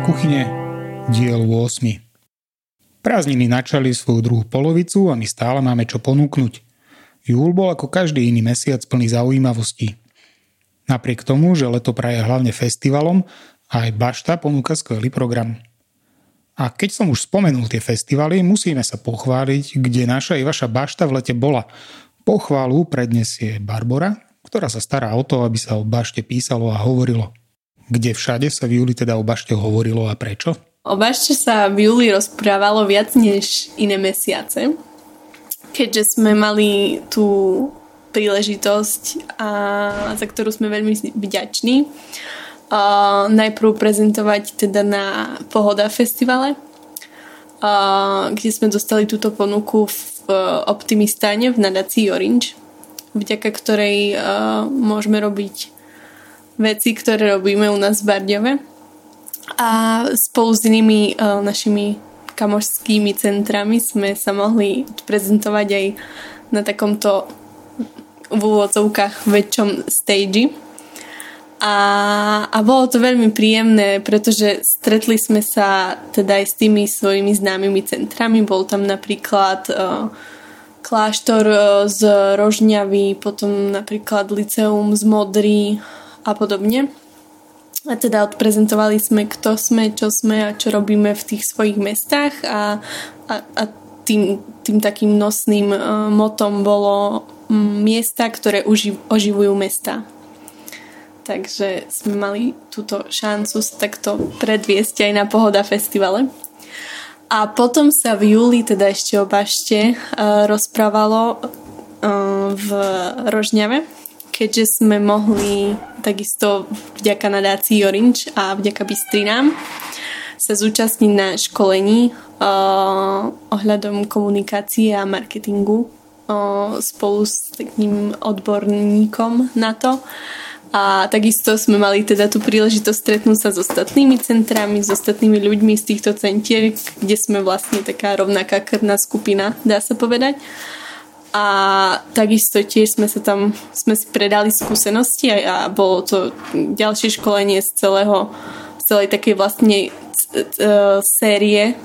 Slovenskej kuchyne, diel 8. Prázdniny načali svoju druhú polovicu a my stále máme čo ponúknuť. Júl bol ako každý iný mesiac plný zaujímavostí. Napriek tomu, že leto praje hlavne festivalom, aj Bašta ponúka skvelý program. A keď som už spomenul tie festivaly, musíme sa pochváliť, kde naša i vaša Bašta v lete bola. Pochválu predniesie Barbora, ktorá sa stará o to, aby sa o Bašte písalo a hovorilo. Kde všade sa v júli teda o Bašte hovorilo a prečo? O bašte sa v júli rozprávalo viac než iné mesiace, keďže sme mali tú príležitosť, a, za ktorú sme veľmi vďační. A, najprv prezentovať teda na Pohoda festivale, a, kde sme dostali túto ponuku v Optimistáne v nadácii Orange, vďaka ktorej a, môžeme robiť veci, ktoré robíme u nás v Bardiove a spolu s inými uh, našimi kamošskými centrami sme sa mohli prezentovať aj na takomto v úvodzovkách väčšom stage. A, a bolo to veľmi príjemné, pretože stretli sme sa teda aj s tými svojimi známymi centrami. Bol tam napríklad uh, kláštor uh, z Rožňavy, potom napríklad Liceum z Modry a podobne. A teda odprezentovali sme, kto sme, čo sme a čo robíme v tých svojich mestách a, a, a tým, tým takým nosným uh, motom bolo miesta, ktoré uživ, oživujú mesta. Takže sme mali túto šancu takto predviesť aj na Pohoda festivale. A potom sa v júli, teda ešte o bašte, uh, rozprávalo uh, v Rožňave, keďže sme mohli takisto vďaka nadácii Orange a vďaka Bystrinám sa zúčastniť na školení uh, ohľadom komunikácie a marketingu uh, spolu s takým odborníkom na to. A takisto sme mali teda tú príležitosť stretnúť sa s ostatnými centrami, s ostatnými ľuďmi z týchto centier, kde sme vlastne taká rovnaká krvná skupina, dá sa povedať a takisto tiež sme sa tam, sme si predali skúsenosti a, a bolo to ďalšie školenie z celého, z celej takej vlastne e, série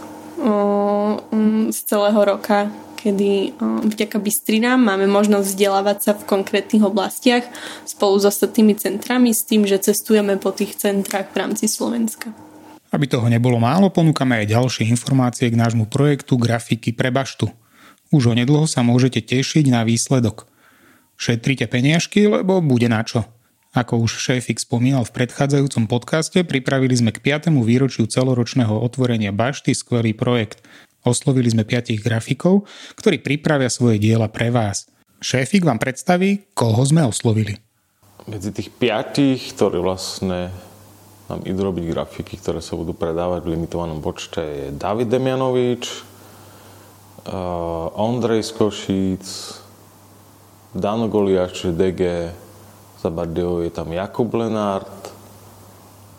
z celého roka, kedy vďaka Bystrinám máme možnosť vzdelávať sa v konkrétnych oblastiach spolu s ostatnými centrami s tým, že cestujeme po tých centrách v rámci Slovenska. Aby toho nebolo málo, ponúkame aj ďalšie informácie k nášmu projektu Grafiky pre baštu – už onedlho sa môžete tešiť na výsledok. Šetrite peniažky, lebo bude na čo. Ako už šéfik spomínal v predchádzajúcom podcaste, pripravili sme k 5. výročiu celoročného otvorenia bašty skvelý projekt. Oslovili sme 5 grafikov, ktorí pripravia svoje diela pre vás. Šéfik vám predstaví, koho sme oslovili. Medzi tých piatich, ktorí vlastne nám idú robiť grafiky, ktoré sa budú predávať v limitovanom počte, je David Demianovič, uh, Ondrej z Košíc, Dano Goliáš, čiže DG, za Bardiou je tam Jakub Lenard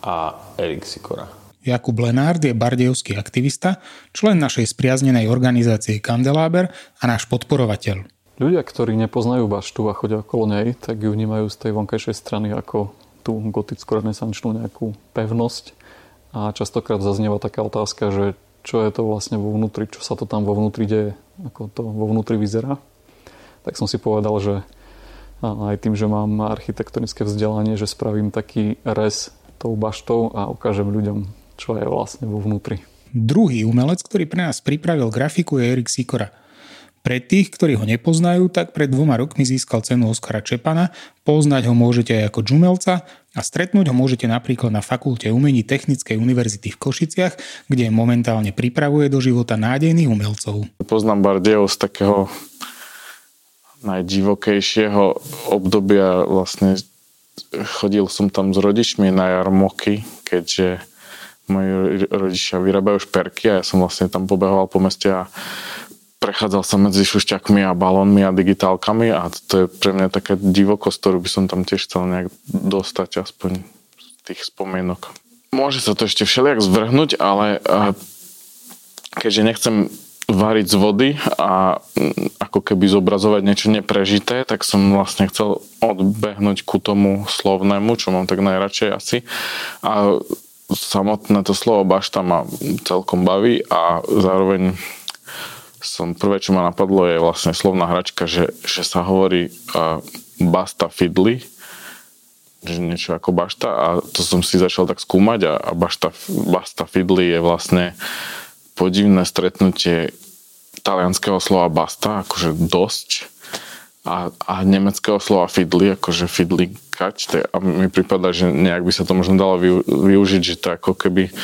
a Erik Sikora. Jakub Lenard je bardejovský aktivista, člen našej spriaznenej organizácie Kandeláber a náš podporovateľ. Ľudia, ktorí nepoznajú baštu a chodia okolo nej, tak ju vnímajú z tej vonkajšej strany ako tú goticko-renesančnú nejakú pevnosť. A častokrát zaznieva taká otázka, že čo je to vlastne vo vnútri, čo sa to tam vo vnútri deje, ako to vo vnútri vyzerá. Tak som si povedal, že aj tým, že mám architektonické vzdelanie, že spravím taký rez tou baštou a ukážem ľuďom, čo je vlastne vo vnútri. Druhý umelec, ktorý pre nás pripravil grafiku, je Erik Sikora – pre tých, ktorí ho nepoznajú, tak pred dvoma rokmi získal cenu Oskara Čepana, poznať ho môžete aj ako džumelca a stretnúť ho môžete napríklad na Fakulte umení Technickej univerzity v Košiciach, kde momentálne pripravuje do života nádejných umelcov. Poznám Bardejov z takého najdivokejšieho obdobia vlastne chodil som tam s rodičmi na jarmoky, keďže moji rodičia vyrábajú šperky a ja som vlastne tam pobehoval po meste a prechádzal sa medzi šušťakmi a balónmi a digitálkami a to je pre mňa taká divokosť, ktorú by som tam tiež chcel nejak dostať aspoň z tých spomienok. Môže sa to ešte všelijak zvrhnúť, ale keďže nechcem variť z vody a mm, ako keby zobrazovať niečo neprežité, tak som vlastne chcel odbehnúť ku tomu slovnému, čo mám tak najradšej asi. A samotné to slovo bašta ma celkom baví a zároveň som prvé, čo ma napadlo, je vlastne slovná hračka, že, že sa hovorí uh, basta fidli, že niečo ako bašta a to som si začal tak skúmať a, a bašta, basta fidli je vlastne podivné stretnutie talianského slova basta, akože dosť, a, a nemeckého slova fidli, akože kať, a mi prípada, že nejak by sa to možno dalo využiť, že to ako keby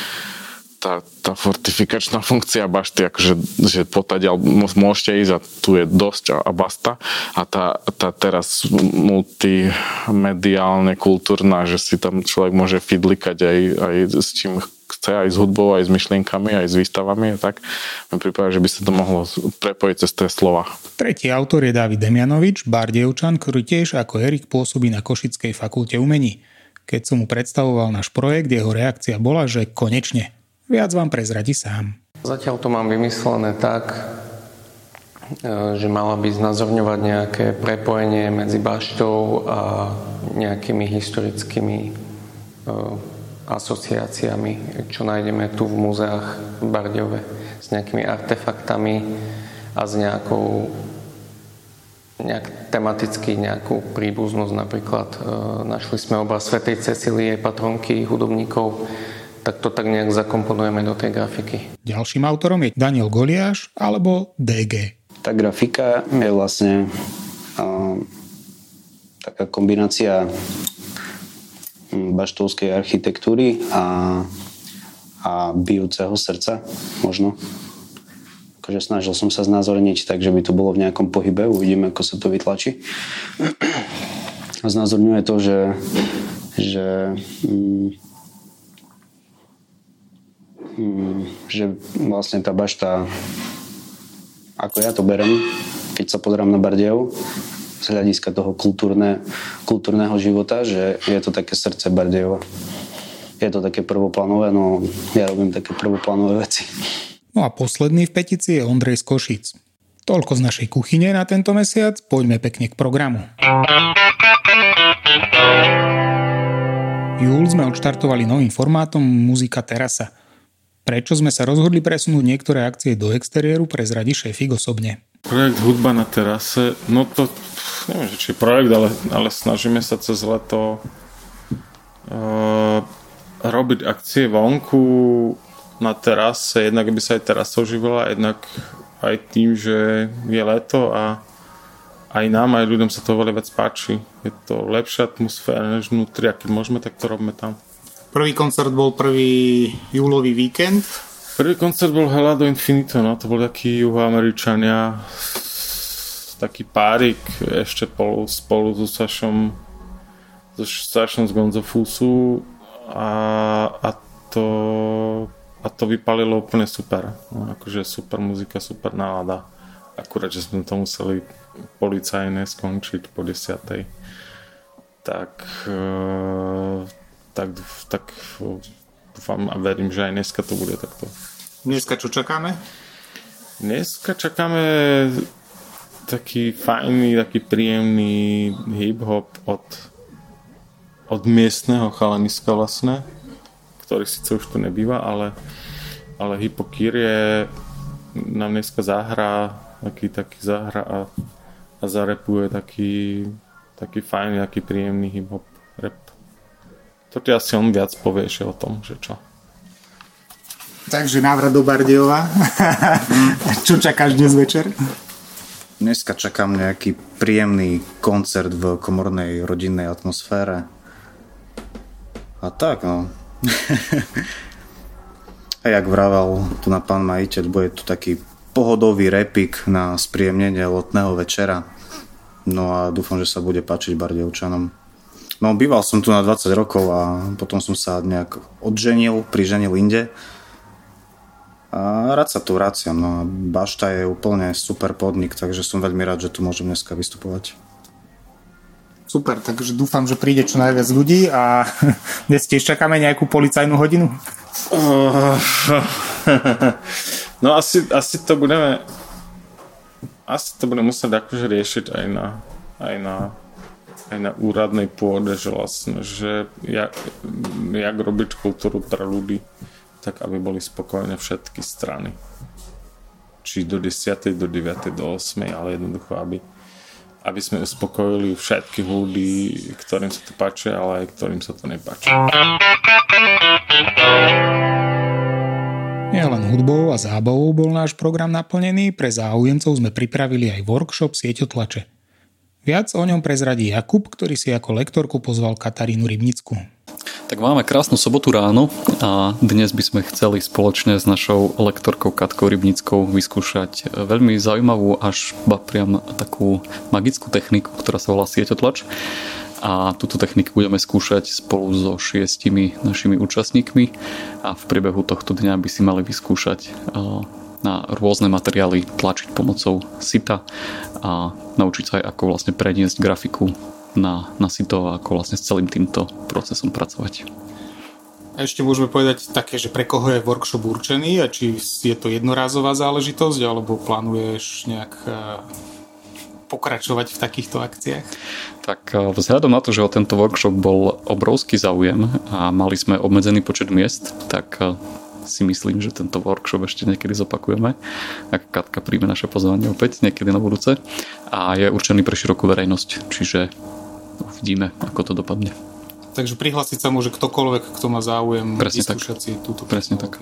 tá, tá fortifikačná funkcia bašty, akože, že potadiaľ môžete ísť a tu je dosť a, a basta. A tá, tá teraz multimediálne kultúrna, že si tam človek môže fidlikať aj, aj s čím chce, aj s hudbou, aj s myšlienkami, aj s výstavami a tak. Mi prípada, že by sa to mohlo prepojiť cez tie slova. Tretí autor je David Demianovič, bardejovčan, ktorý tiež ako Erik pôsobí na Košickej fakulte umení. Keď som mu predstavoval náš projekt, jeho reakcia bola, že konečne Viac vám prezradí sám. Zatiaľ to mám vymyslené tak, e, že mala by znázorňovať nejaké prepojenie medzi baštou a nejakými historickými e, asociáciami, čo nájdeme tu v múzeách v Bardiove, s nejakými artefaktami a s nejakou nejak tematicky nejakú príbuznosť. Napríklad e, našli sme oba Svetej Cecílie, patronky hudobníkov, tak to tak nejak zakomponujeme do tej grafiky. Ďalším autorom je Daniel Goliáš alebo DG. Tá grafika je vlastne uh, taká kombinácia hm, baštovskej architektúry a, a bijúceho srdca možno. Akože snažil som sa znázorniť tak, že by to bolo v nejakom pohybe, uvidíme, ako sa to vytlačí. Znázorňuje to, že, že Mm, že vlastne tá bašta, ako ja to berem, keď sa pozerám na Bardejov, z hľadiska toho kultúrne, kultúrneho života, že je to také srdce Bardejova. Je to také prvoplánové, no ja robím také prvoplánové veci. No a posledný v petici je Ondrej z Košic. Toľko z našej kuchyne na tento mesiac, poďme pekne k programu. Júl sme odštartovali novým formátom Muzika Terasa – Prečo sme sa rozhodli presunúť niektoré akcie do exteriéru, prezradí šéfik osobne. Projekt Hudba na terase, no to neviem, či je projekt, ale, ale snažíme sa cez leto uh, robiť akcie vonku na terase, jednak by sa aj terasa oživila, jednak aj tým, že je leto a aj nám, aj ľuďom sa to veľa vec páči. Je to lepšia atmosféra než vnútri a keď môžeme, tak to robíme tam. Prvý koncert bol prvý júlový víkend. Prvý koncert bol Helado Infinito, no to bol taký juhoameričania, taký párik ešte spolu, spolu so Sašom, so Sašom z Gonzo Fusu a, a to a to vypalilo úplne super. No, akože super muzika, super nálada. Akurát, že sme to museli policajné skončiť po desiatej. Tak tak, tak dúfam a verím, že aj dneska to bude takto. Dneska čo čakáme? Dneska čakáme taký fajný, taký príjemný hip-hop od, od miestneho chalaniska vlastne, ktorý síce už tu nebýva, ale, ale Hypokýr je nám dneska zahrá taký, taký zahra a, a zarepuje taký, taký fajný, taký príjemný hip-hop rap. To ti asi on viac povie o tom, že čo. Takže návrat do Bardejova. čo čakáš dnes večer? Dneska čakám nejaký príjemný koncert v komornej rodinnej atmosfére. A tak, no. A jak vravel tu na pán majiteľ, bude tu taký pohodový repik na spríjemnenie lotného večera. No a dúfam, že sa bude páčiť Bardejovčanom. No, býval som tu na 20 rokov a potom som sa nejak odženil, priženil inde. A rád sa tu vraciam. No a Bašta je úplne super podnik, takže som veľmi rád, že tu môžem dneska vystupovať. Super, takže dúfam, že príde čo najviac ľudí a dnes tiež čakáme nejakú policajnú hodinu. No asi, asi to budeme asi to budeme musieť akože riešiť aj na, aj na aj na úradnej pôde, že vlastne, že jak, jak robiť kultúru pre ľudí, tak aby boli spokojné všetky strany. Či do 10., do 9., do 8., ale jednoducho, aby, aby sme uspokojili všetkých ľudí, ktorým sa to páči, ale aj ktorým sa to nepáči. Nielen hudbou a zábavou bol náš program naplnený, pre záujemcov sme pripravili aj workshop sieťotlače. Viac o ňom prezradí Jakub, ktorý si ako lektorku pozval Katarínu Rybnicku. Tak máme krásnu sobotu ráno a dnes by sme chceli spoločne s našou lektorkou Katkou Rybnickou vyskúšať veľmi zaujímavú až priam takú magickú techniku, ktorá sa volá sieťotlač a túto techniku budeme skúšať spolu so šiestimi našimi účastníkmi a v priebehu tohto dňa by si mali vyskúšať na rôzne materiály tlačiť pomocou sita a naučiť sa aj ako vlastne preniesť grafiku na, na sito a ako vlastne s celým týmto procesom pracovať. A ešte môžeme povedať také, že pre koho je workshop určený a či je to jednorázová záležitosť alebo plánuješ nejak e, pokračovať v takýchto akciách? Tak e, vzhľadom na to, že o tento workshop bol obrovský záujem a mali sme obmedzený počet miest, tak e, si myslím, že tento workshop ešte niekedy zopakujeme, ak Katka príjme naše pozvanie opäť niekedy na budúce a je určený pre širokú verejnosť, čiže uvidíme, ako to dopadne. Takže prihlásiť sa môže ktokoľvek, kto má záujem Presne tak. si túto Presne tak.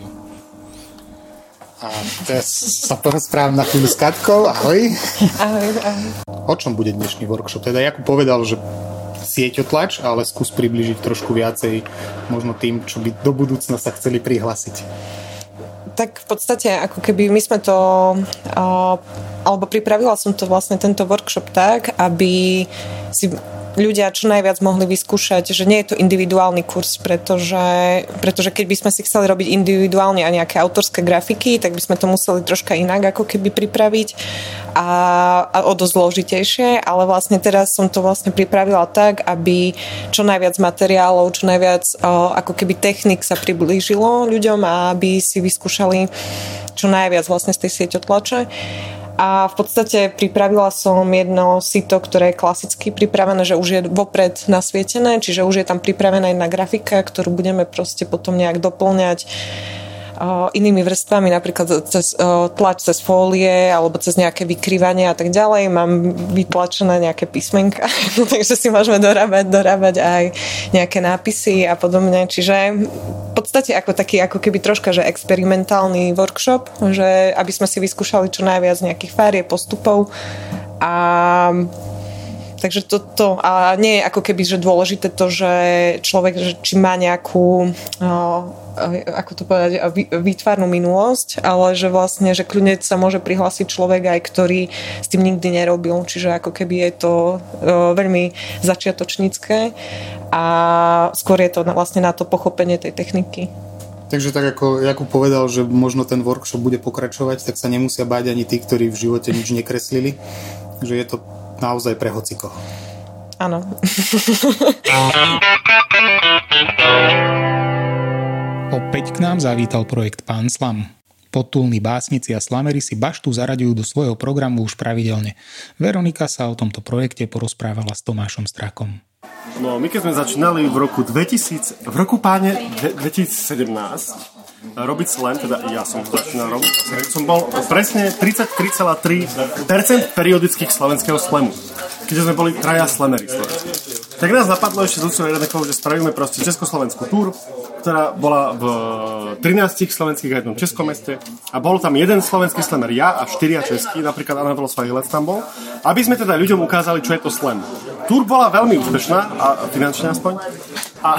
A teraz sa porozprávam na chvíľu s Katkou. Ahoj. Ahoj, ahoj. O čom bude dnešný workshop? Teda Jakub povedal, že sieťotlač, ale skús približiť trošku viacej možno tým, čo by do budúcna sa chceli prihlásiť. Tak v podstate ako keby my sme to, alebo pripravila som to vlastne tento workshop tak, aby si ľudia čo najviac mohli vyskúšať, že nie je to individuálny kurz, pretože, pretože keď by sme si chceli robiť individuálne a nejaké autorské grafiky, tak by sme to museli troška inak ako keby pripraviť a, a o dosť zložitejšie, ale vlastne teraz som to vlastne pripravila tak, aby čo najviac materiálov, čo najviac o, ako keby technik sa priblížilo ľuďom a aby si vyskúšali čo najviac vlastne z tej sieťotlače a v podstate pripravila som jedno sito, ktoré je klasicky pripravené, že už je vopred nasvietené, čiže už je tam pripravená jedna grafika, ktorú budeme proste potom nejak doplňať inými vrstvami, napríklad cez tlač cez fólie alebo cez nejaké vykrývanie a tak ďalej. Mám vytlačené nejaké písmenka, takže si môžeme dorábať, dorábať aj nejaké nápisy a podobne. Čiže v podstate ako taký ako keby troška, že experimentálny workshop, že aby sme si vyskúšali čo najviac nejakých fárie, postupov a Takže toto, a nie je ako keby že dôležité to, že človek, že či má nejakú, ako to povedať, výtvarnú minulosť, ale že vlastne, že kľudne sa môže prihlásiť človek aj, ktorý s tým nikdy nerobil. Čiže ako keby je to veľmi začiatočnícke a skôr je to vlastne na to pochopenie tej techniky. Takže tak ako Jakub povedal, že možno ten workshop bude pokračovať, tak sa nemusia báť ani tí, ktorí v živote nič nekreslili. Že je to naozaj pre hocikoho. Áno. Opäť k nám zavítal projekt Pán Slam. Potulní básnici a slamery si baštu zaraďujú do svojho programu už pravidelne. Veronika sa o tomto projekte porozprávala s Tomášom Strakom. No, my keď sme začínali v roku 2000, v roku páne 2017, robiť slam, teda ja som začínal robiť, som bol presne 33,3% periodických slovenského slamu. Keďže sme boli traja slamery Tak nás napadlo ešte z Luciou že spravíme proste československú túr, ktorá bola v 13 slovenských a jednom českom meste a bol tam jeden slovenský slamer, ja a štyria český, napríklad Anatol Svajilec tam bol, aby sme teda ľuďom ukázali, čo je to slam. Túr bola veľmi úspešná, a finančne aspoň, a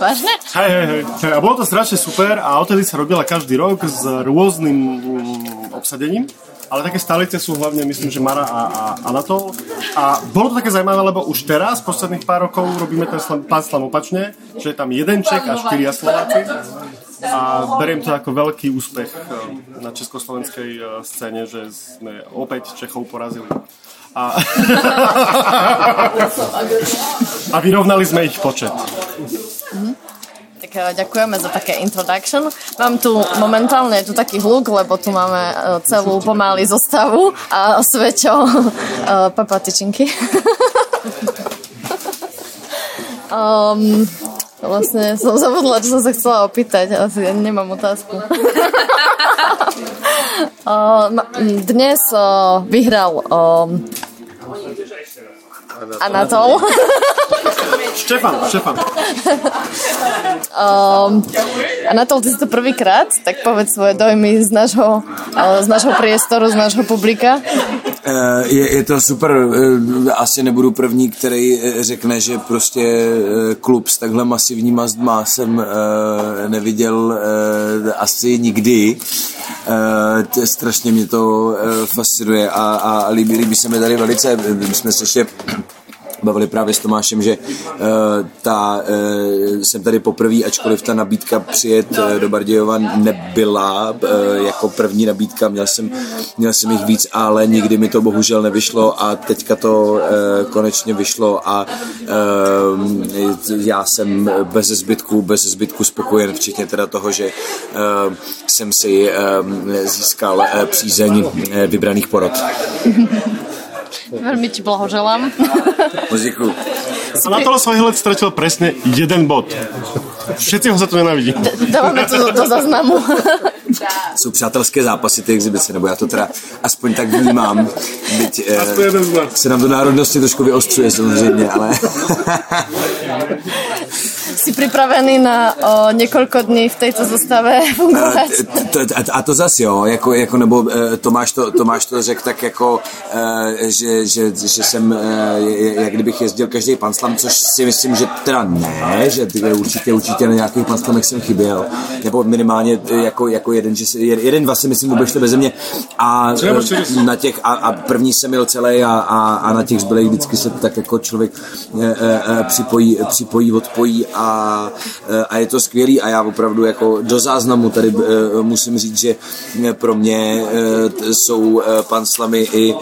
Vážne? Hej, hej, hej. A bolo to strašne super a odtedy sa robila každý rok s rôznym mm, obsadením ale také stalice sú hlavne, myslím, že Mara a, a Anatol. A bolo to také zaujímavé, lebo už teraz, posledných pár rokov, robíme ten slam, pán slam opačne, že je tam jeden Ček a štyria Slováci. A beriem to ako veľký úspech eh, na československej eh, scéne, že sme opäť Čechov porazili. A, a vyrovnali sme ich počet. Tak eh, ďakujeme za také introduction. Mám tu momentálne tu taký hluk, lebo tu máme eh, celú pomaly zostavu a Sveťo uh, eh, papatyčinky. Um, vlastne som zabudla, čo som sa chcela opýtať. Asi nemám otázku. dnes vyhral Anatol. Štefan, Štefan. Um, Anatol, ty si to prvýkrát, tak povedz svoje dojmy z nášho, z nášho priestoru, z nášho publika. Eh, je, je to super, eh, asi nebudu první, který eh, řekne, že prostě klub s takhle masivníma zdma jsem neviděl asi nikdy. Strašně mě to fascinuje a, a líbí, líbí se mi tady velice. My jsme se ještě bavili právě s Tomášem, že uh, ta, uh, jsem tady poprvé, ačkoliv ta nabídka přijet uh, do Bardějova nebyla jako první nabídka, měl jsem, měl jsem jich víc, ale nikdy mi to bohužel nevyšlo a teďka to konečně vyšlo a já jsem bez zbytku, bez zbytku spokojen, včetně teda toho, že jsem si získal přízeň vybraných porod. Veľmi ti blahoželám. Muziku. Anatol Svajhelec stratil presne jeden bod. Všetci ho za to nenavidí. Dávame to do, do zaznamu. Jsou přátelské zápasy ty exibice, nebo já to teda aspoň tak vnímám. Byť eh, se nám do národnosti trošku vyostřuje samozřejmě, ale... si pripravený na o, několik dní v této zostave fungovat? A, a, a to zase jo, jako, jako nebo eh, Tomáš to, Tomáš to řekl tak jako, eh, že, že, že jsem, jak kdybych jezdil každý panslam, což si myslím, že teda ne, že určitě, určitě na nějakých panslamech jsem chyběl, nebo minimálně jako, jako jeden, že jeden, dva si myslím obešli bez mě a na těch, a, a první jsem měl celý a, a, a na těch zbylých vždycky se tak jako člověk e, e, připojí, připojí, odpojí a, e, a je to skvělý a já opravdu jako do záznamu tady e, musím říct, že pro mě e, jsou pan Slamy i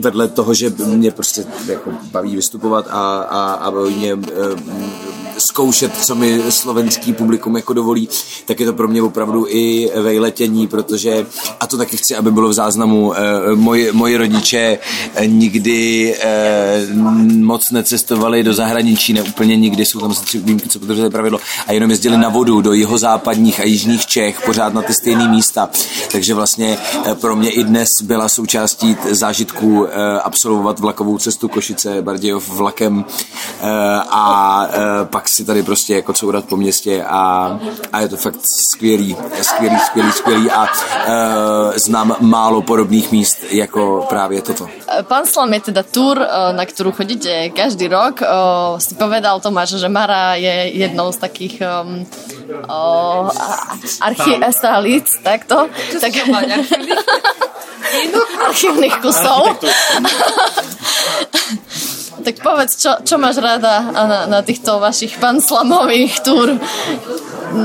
vedle toho, že mě prostě jako baví vystupovat a, a, a baví mě zkoušet, co mi slovenský publikum jako dovolí, tak je to pro mě opravdu i vejletění, protože, a to taky chci, aby bylo v záznamu, eh, moji, moji rodiče eh, nikdy eh, moc necestovali do zahraničí, ne úplně nikdy, jsou tam tři výjimky, co podržuje pravidlo, a jenom jezdili na vodu do jihozápadních a jižních Čech, pořád na ty stejné místa. Takže vlastně pro mě i dnes byla součástí zážitku absolvovat vlakovou cestu Košice Bardějov vlakem a pak si tady prostě jako courat po městě a, a je to fakt skvělý, skvělý, skvělý, skvělý a uh, znám málo podobných míst jako právě toto. Pán Slam je teda tour, na ktorú chodíte každý rok. Si povedal Tomáš, že Mara je jednou z takých um, uh, archi- stálíc, takto. Tak... archívnych kusov. Tak povedz, čo, čo máš rada na, na týchto vašich panslamových túr?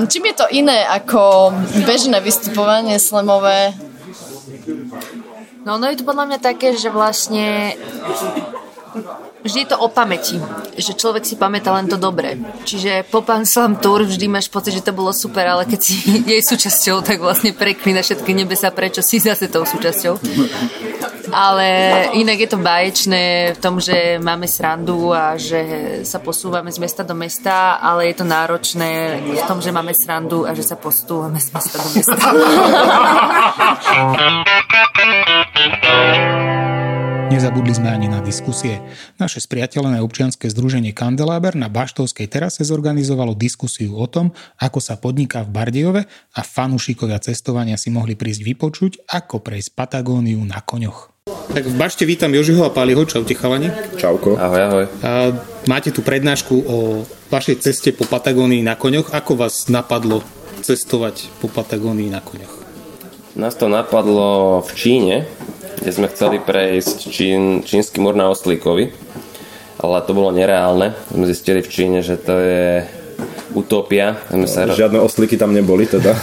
Čím je to iné ako bežné vystupovanie slamové? No, no je to podľa mňa také, že vlastne vždy je to o pamäti, že človek si pamätá len to dobré. Čiže po Pan Slam Tour vždy máš pocit, že to bolo super, ale keď si jej súčasťou, tak vlastne preklína všetky nebesa, prečo si zase tou súčasťou. Ale inak je to báječné v tom, že máme srandu a že sa posúvame z mesta do mesta, ale je to náročné v tom, že máme srandu a že sa posúvame z mesta do mesta. Nezabudli sme ani na diskusie. Naše spriateľené občianske združenie Kandeláber na Baštovskej terase zorganizovalo diskusiu o tom, ako sa podniká v Bardejove a fanúšikovia cestovania si mohli prísť vypočuť, ako prejsť Patagóniu na koňoch. Tak v Bašte vítam Jožiho a Páliho. Čaute chalani. Čauko. Ahoj, ahoj. A máte tu prednášku o vašej ceste po Patagónii na koňoch. Ako vás napadlo cestovať po Patagónii na koňoch? Nás to napadlo v Číne, kde sme chceli prejsť čín, čínsky mur na Oslíkovi, ale to bolo nereálne. Sme zistili v Číne, že to je utopia. Sme sa... Žiadne oslíky tam neboli teda.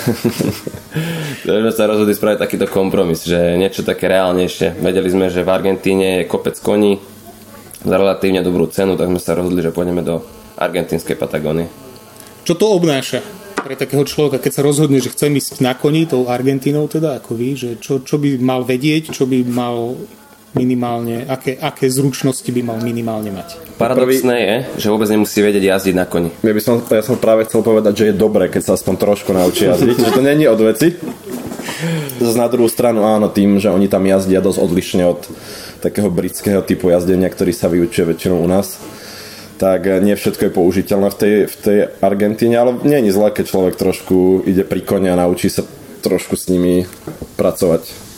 sme sa rozhodli spraviť takýto kompromis, že niečo také reálnejšie. Vedeli sme, že v Argentíne je kopec koní za relatívne dobrú cenu, tak sme sa rozhodli, že pôjdeme do argentínskej Patagóny. Čo to obnáša? pre takého človeka, keď sa rozhodne, že chce ísť na koni, tou Argentínou teda, ako vy, že čo, čo by mal vedieť, čo by mal minimálne, aké, aké zručnosti by mal minimálne mať? Paradoxné je, že vôbec nemusí vedieť jazdiť na koni. Ja, by som, ja som práve chcel povedať, že je dobré, keď sa aspoň trošku naučí jazdiť, že to není od veci. Zase na druhú stranu áno, tým, že oni tam jazdia dosť odlišne od takého britského typu jazdenia, ktorý sa vyučuje väčšinou u nás tak nie všetko je použiteľné v tej, v tej Argentíne, ale nie je zlé, keď človek trošku ide pri kone a naučí sa trošku s nimi pracovať.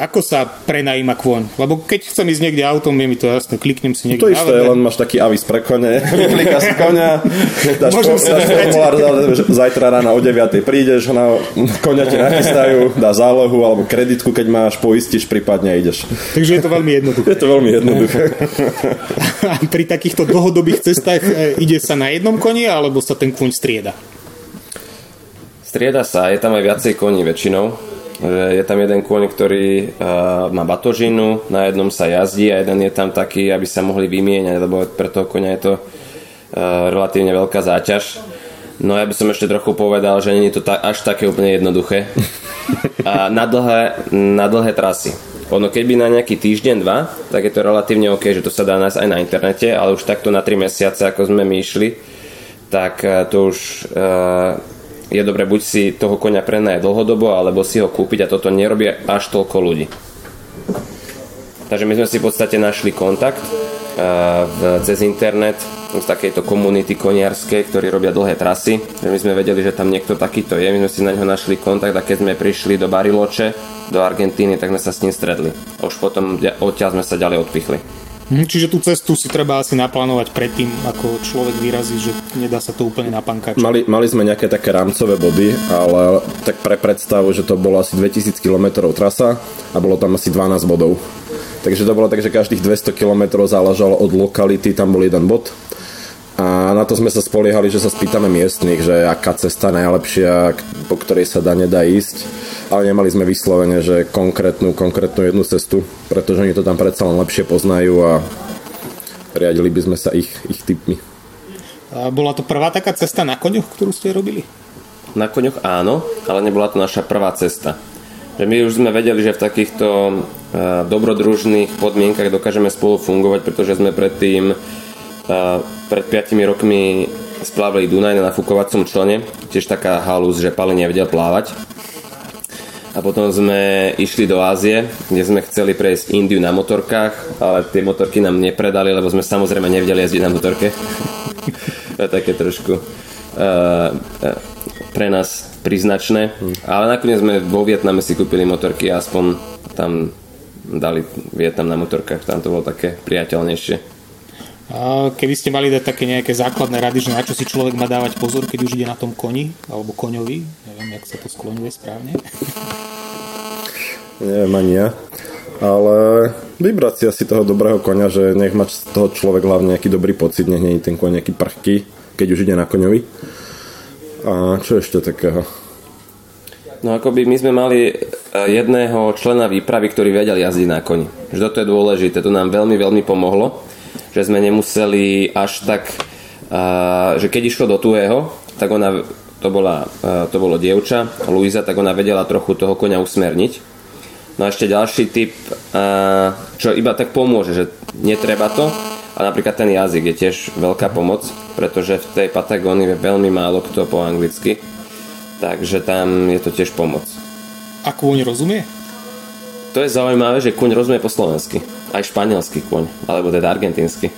Ako sa prenajíma kôň? Lebo keď chcem ísť niekde autom, je mi to jasné, kliknem si niekde. To isté, len máš taký avis pre kone, replika si konia, dáš, po, dáš formulár, zajtra ráno o 9 prídeš, na, konia ti nachystajú, dá zálohu alebo kreditku, keď máš, poistíš, prípadne ideš. Takže je to veľmi jednoduché. Je to veľmi jednoduché. A pri takýchto dlhodobých cestách e, ide sa na jednom koni, alebo sa ten kôň strieda? Strieda sa, je tam aj viacej koní väčšinou je tam jeden kôň, ktorý uh, má batožinu, na jednom sa jazdí a jeden je tam taký, aby sa mohli vymieňať, lebo pre toho konia je to uh, relatívne veľká záťaž. No ja by som ešte trochu povedal, že nie je to ta- až také úplne jednoduché. A na dlhé, na dlhé trasy. Ono keď by na nejaký týždeň, dva, tak je to relatívne OK, že to sa dá nájsť aj na internete, ale už takto na 3 mesiace, ako sme my išli, tak to už uh, je dobre buď si toho konia prenajať dlhodobo, alebo si ho kúpiť a toto nerobí až toľko ľudí. Takže my sme si v podstate našli kontakt v, cez internet z takejto komunity koniarskej, ktorí robia dlhé trasy. My sme vedeli, že tam niekto takýto je, my sme si na ňo našli kontakt a keď sme prišli do Bariloče, do Argentíny, tak sme sa s ním stredli. Už potom odtiaľ sme sa ďalej odpichli. Hm, čiže tú cestu si treba asi naplánovať predtým, ako človek vyrazí, že nedá sa to úplne napankať. Mali, mali sme nejaké také rámcové body, ale tak pre predstavu, že to bolo asi 2000 km trasa a bolo tam asi 12 bodov. Takže to bolo tak, že každých 200 km záležalo od lokality, tam bol jeden bod. A na to sme sa spoliehali, že sa spýtame miestnych, že aká cesta najlepšia, po ktorej sa dá, nedá ísť ale nemali sme vyslovene, že konkrétnu, konkrétnu jednu cestu, pretože oni to tam predsa len lepšie poznajú a riadili by sme sa ich, ich typmi. A bola to prvá taká cesta na koňoch, ktorú ste robili? Na koňoch áno, ale nebola to naša prvá cesta. Že my už sme vedeli, že v takýchto uh, dobrodružných podmienkach dokážeme spolu fungovať, pretože sme predtým uh, pred 5 rokmi splávali Dunaj na nafúkovacom člene, tiež taká halus, že Pali nevedel plávať a potom sme išli do Ázie, kde sme chceli prejsť Indiu na motorkách, ale tie motorky nám nepredali, lebo sme samozrejme nevedeli jazdiť na motorke. to také trošku uh, pre nás príznačné. Ale nakoniec sme vo Vietname si kúpili motorky aspoň tam dali Vietnam na motorkách, tam to bolo také priateľnejšie. Keby ste mali dať také nejaké základné rady, že na čo si človek má dávať pozor, keď už ide na tom koni, alebo koňovi, neviem, jak sa to skloňuje správne. Neviem ani ja. Ale vybrať si asi toho dobrého konia, že nech má z toho človek hlavne nejaký dobrý pocit, nech nie je ten koň nejaký prchký, keď už ide na koňovi. A čo ešte takého? No akoby my sme mali e, jedného člena výpravy, ktorý vedel jazdiť na koni. Že toto je dôležité, to nám veľmi, veľmi pomohlo že sme nemuseli až tak, že keď išlo do tuhého, tak ona, to, bola, to bolo dievča, Luisa, tak ona vedela trochu toho konia usmerniť. No a ešte ďalší typ, čo iba tak pomôže, že netreba to, a napríklad ten jazyk je tiež veľká pomoc, pretože v tej Patagónii je veľmi málo kto po anglicky, takže tam je to tiež pomoc. A kôň rozumie? To je zaujímavé, že kôň rozumie po slovensky aj španielský kôň, alebo teda argentínsky.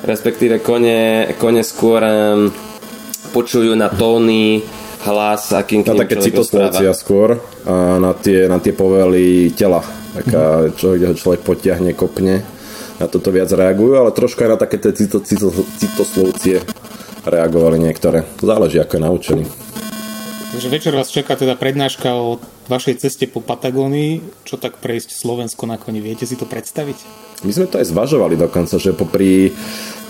Respektíve kone, kone skôr um, počujú na tóny, hlas, akým Na také citoslovcia skôr a na tie, na tie povely tela. Taká, mm-hmm. čo, kde ho človek potiahne, kopne. Na toto viac reagujú, ale trošku aj na také tie cito, cito, citoslovcie reagovali niektoré. Záleží, ako je naučený. Takže večer vás čaká teda prednáška o vašej ceste po Patagónii. Čo tak prejsť Slovensko na koni? Viete si to predstaviť? My sme to aj zvažovali dokonca, že popri,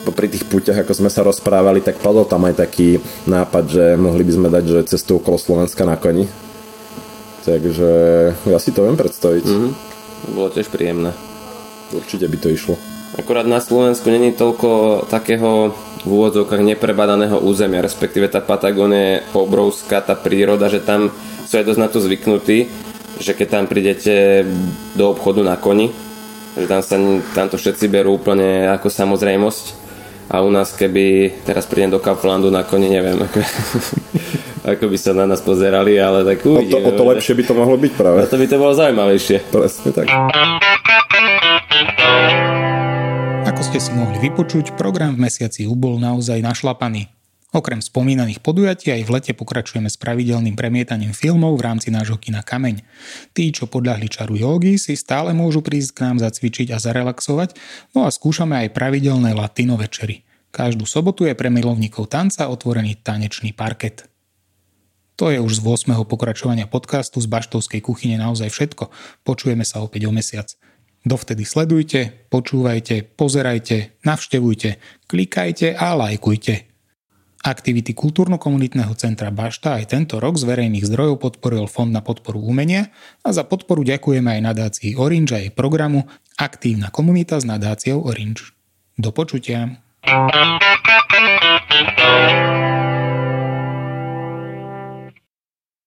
popri tých púťach, ako sme sa rozprávali, tak padol tam aj taký nápad, že mohli by sme dať že cestu okolo Slovenska na koni. Takže ja si to viem predstaviť. Mm-hmm. Bolo tiež príjemné. Určite by to išlo. Akorát na Slovensku není toľko takého v úvodzovkách neprebadaného územia, respektíve tá Patagónia je obrovská, tá príroda, že tam sú aj dosť na to zvyknutí, že keď tam prídete do obchodu na koni, že tam, sa, tam to všetci berú úplne ako samozrejmosť a u nás keby teraz prídem do Kauflandu na koni, neviem ako, ako by sa na nás pozerali, ale tak uvidíme. O to, o to lepšie by to mohlo byť práve. A to by to bolo zaujímavejšie. Presne tak. Si mohli vypočuť, program v mesiaci bol naozaj našlapaný. Okrem spomínaných podujatí aj v lete pokračujeme s pravidelným premietaním filmov v rámci nášho kina Kameň. Tí, čo podľahli čaru jogy, si stále môžu prísť k nám zacvičiť a zarelaxovať, no a skúšame aj pravidelné latino večery. Každú sobotu je pre milovníkov tanca otvorený tanečný parket. To je už z 8. pokračovania podcastu z Baštovskej kuchyne naozaj všetko. Počujeme sa opäť o mesiac. Dovtedy sledujte, počúvajte, pozerajte, navštevujte, klikajte a lajkujte. Aktivity Kultúrno-komunitného centra Bašta aj tento rok z verejných zdrojov podporil Fond na podporu umenia a za podporu ďakujeme aj nadácii Orange a jej programu Aktívna komunita s nadáciou Orange. Do počutia.